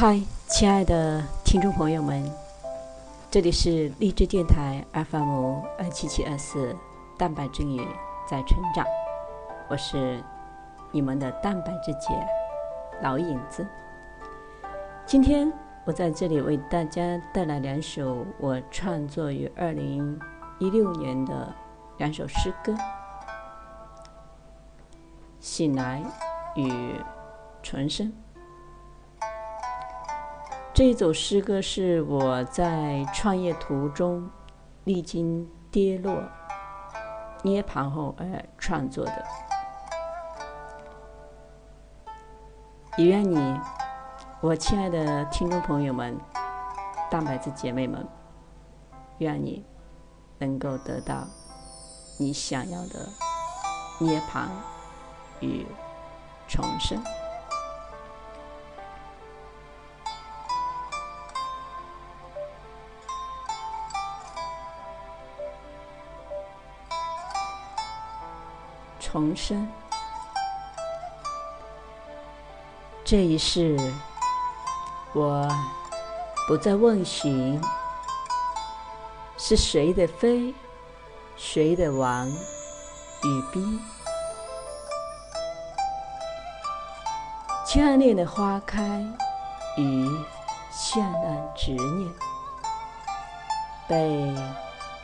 嗨，亲爱的听众朋友们，这里是励志电台 FM 二七七二四蛋白质女在成长，我是你们的蛋白质姐老影子。今天我在这里为大家带来两首我创作于二零一六年的两首诗歌，《醒来》与《重生》。这一首诗歌是我在创业途中历经跌落、涅槃后而创作的。也愿你，我亲爱的听众朋友们、蛋白质姐妹们，愿你能够得到你想要的涅槃与重生。重生，这一世，我不再问询是谁的妃，谁的王与宾。眷恋的花开与绚烂执念，被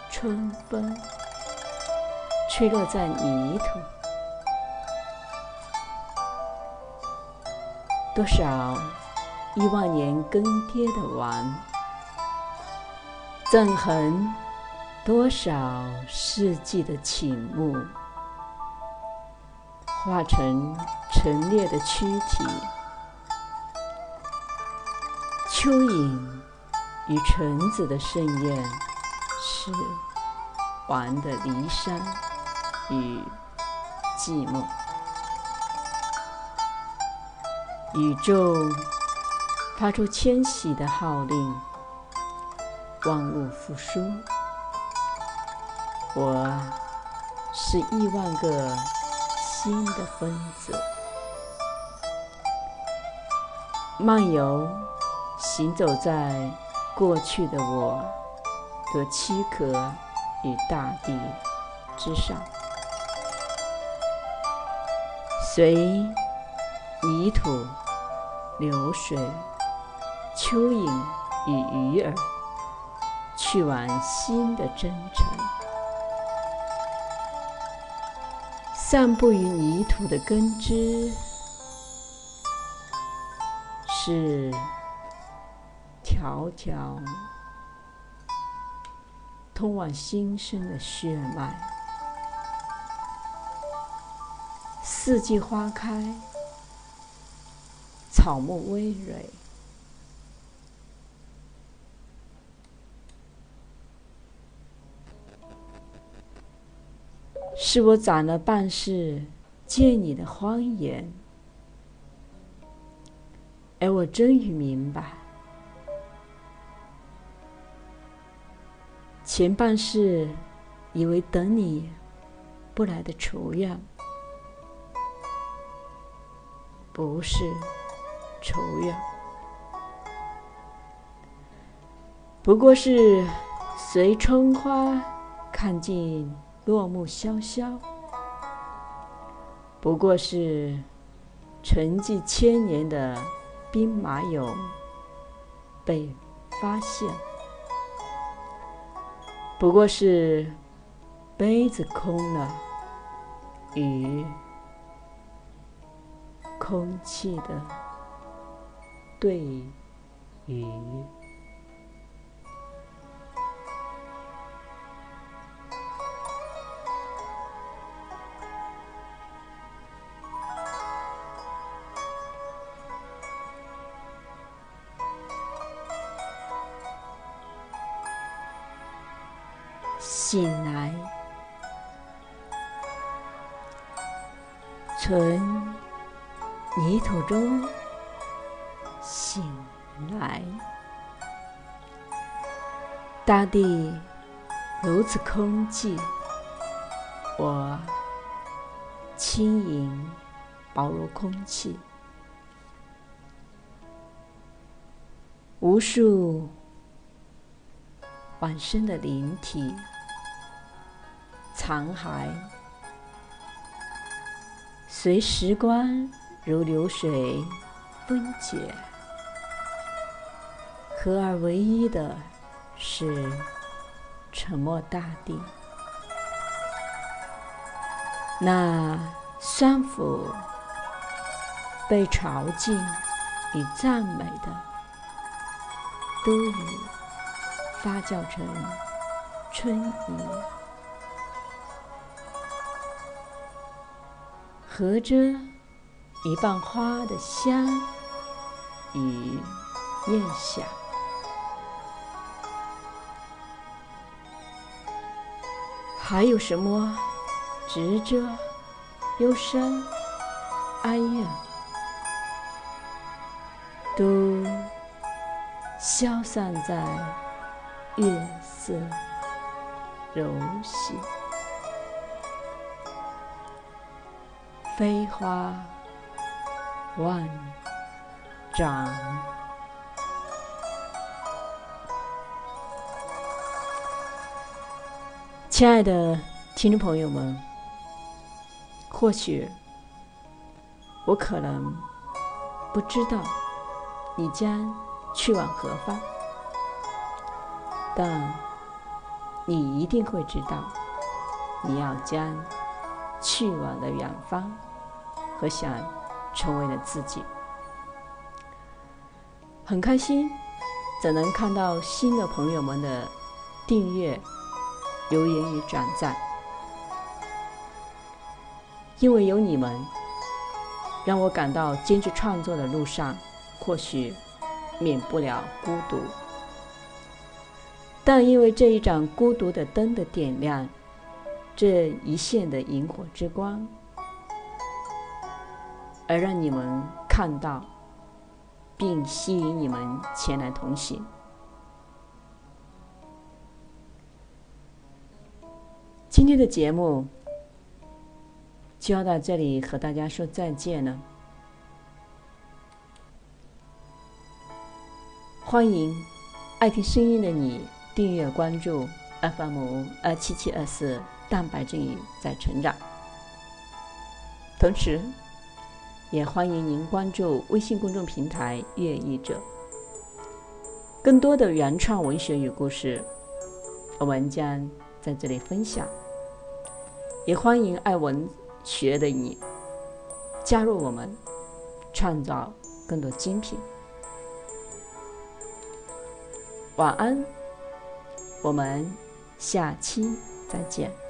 春风吹落在泥土。多少亿万年更迭的王，纵横多少世纪的倾慕，化成陈列的躯体。蚯蚓与橙子的盛宴，是王的离殇与寂寞。宇宙发出迁徙的号令，万物复苏。我是亿万个新的分子，漫游行走在过去的我的躯壳与大地之上，随泥土。流水、蚯蚓与鱼儿，去往新的征程。散布于泥土的根枝，是条条通往新生的血脉。四季花开。草木葳蕤，是我攒了半世见你的欢颜，而我终于明白，前半世以为等你不来的雏样，不是。愁怨，不过是随春花看尽落木萧萧；不过是沉寂千年的兵马俑被发现；不过是杯子空了，与空气的。对于醒来，存泥土中。醒来，大地如此空寂，我轻盈，薄如空气。无数往生的灵体残骸，随时光如流水分解，合而为一的是沉默大地。那酸腐、被朝敬与赞美的，都已发酵成春雨，合着一瓣花的香与念想，还有什么？执着、忧伤、哀怨，都消散在月色柔细，飞花万丈。亲爱的听众朋友们。或许我可能不知道你将去往何方，但你一定会知道你要将去往的远方和想成为的自己。很开心，怎能看到新的朋友们的订阅、留言与转赞。因为有你们，让我感到坚持创作的路上或许免不了孤独，但因为这一盏孤独的灯的点亮，这一线的萤火之光，而让你们看到，并吸引你们前来同行。今天的节目。就要到这里和大家说再见了。欢迎爱听声音的你订阅关注 FM 二七七二四蛋白质语在成长，同时也欢迎您关注微信公众平台阅译者，更多的原创文学与故事，我们将在这里分享。也欢迎爱文。学的你，加入我们，创造更多精品。晚安，我们下期再见。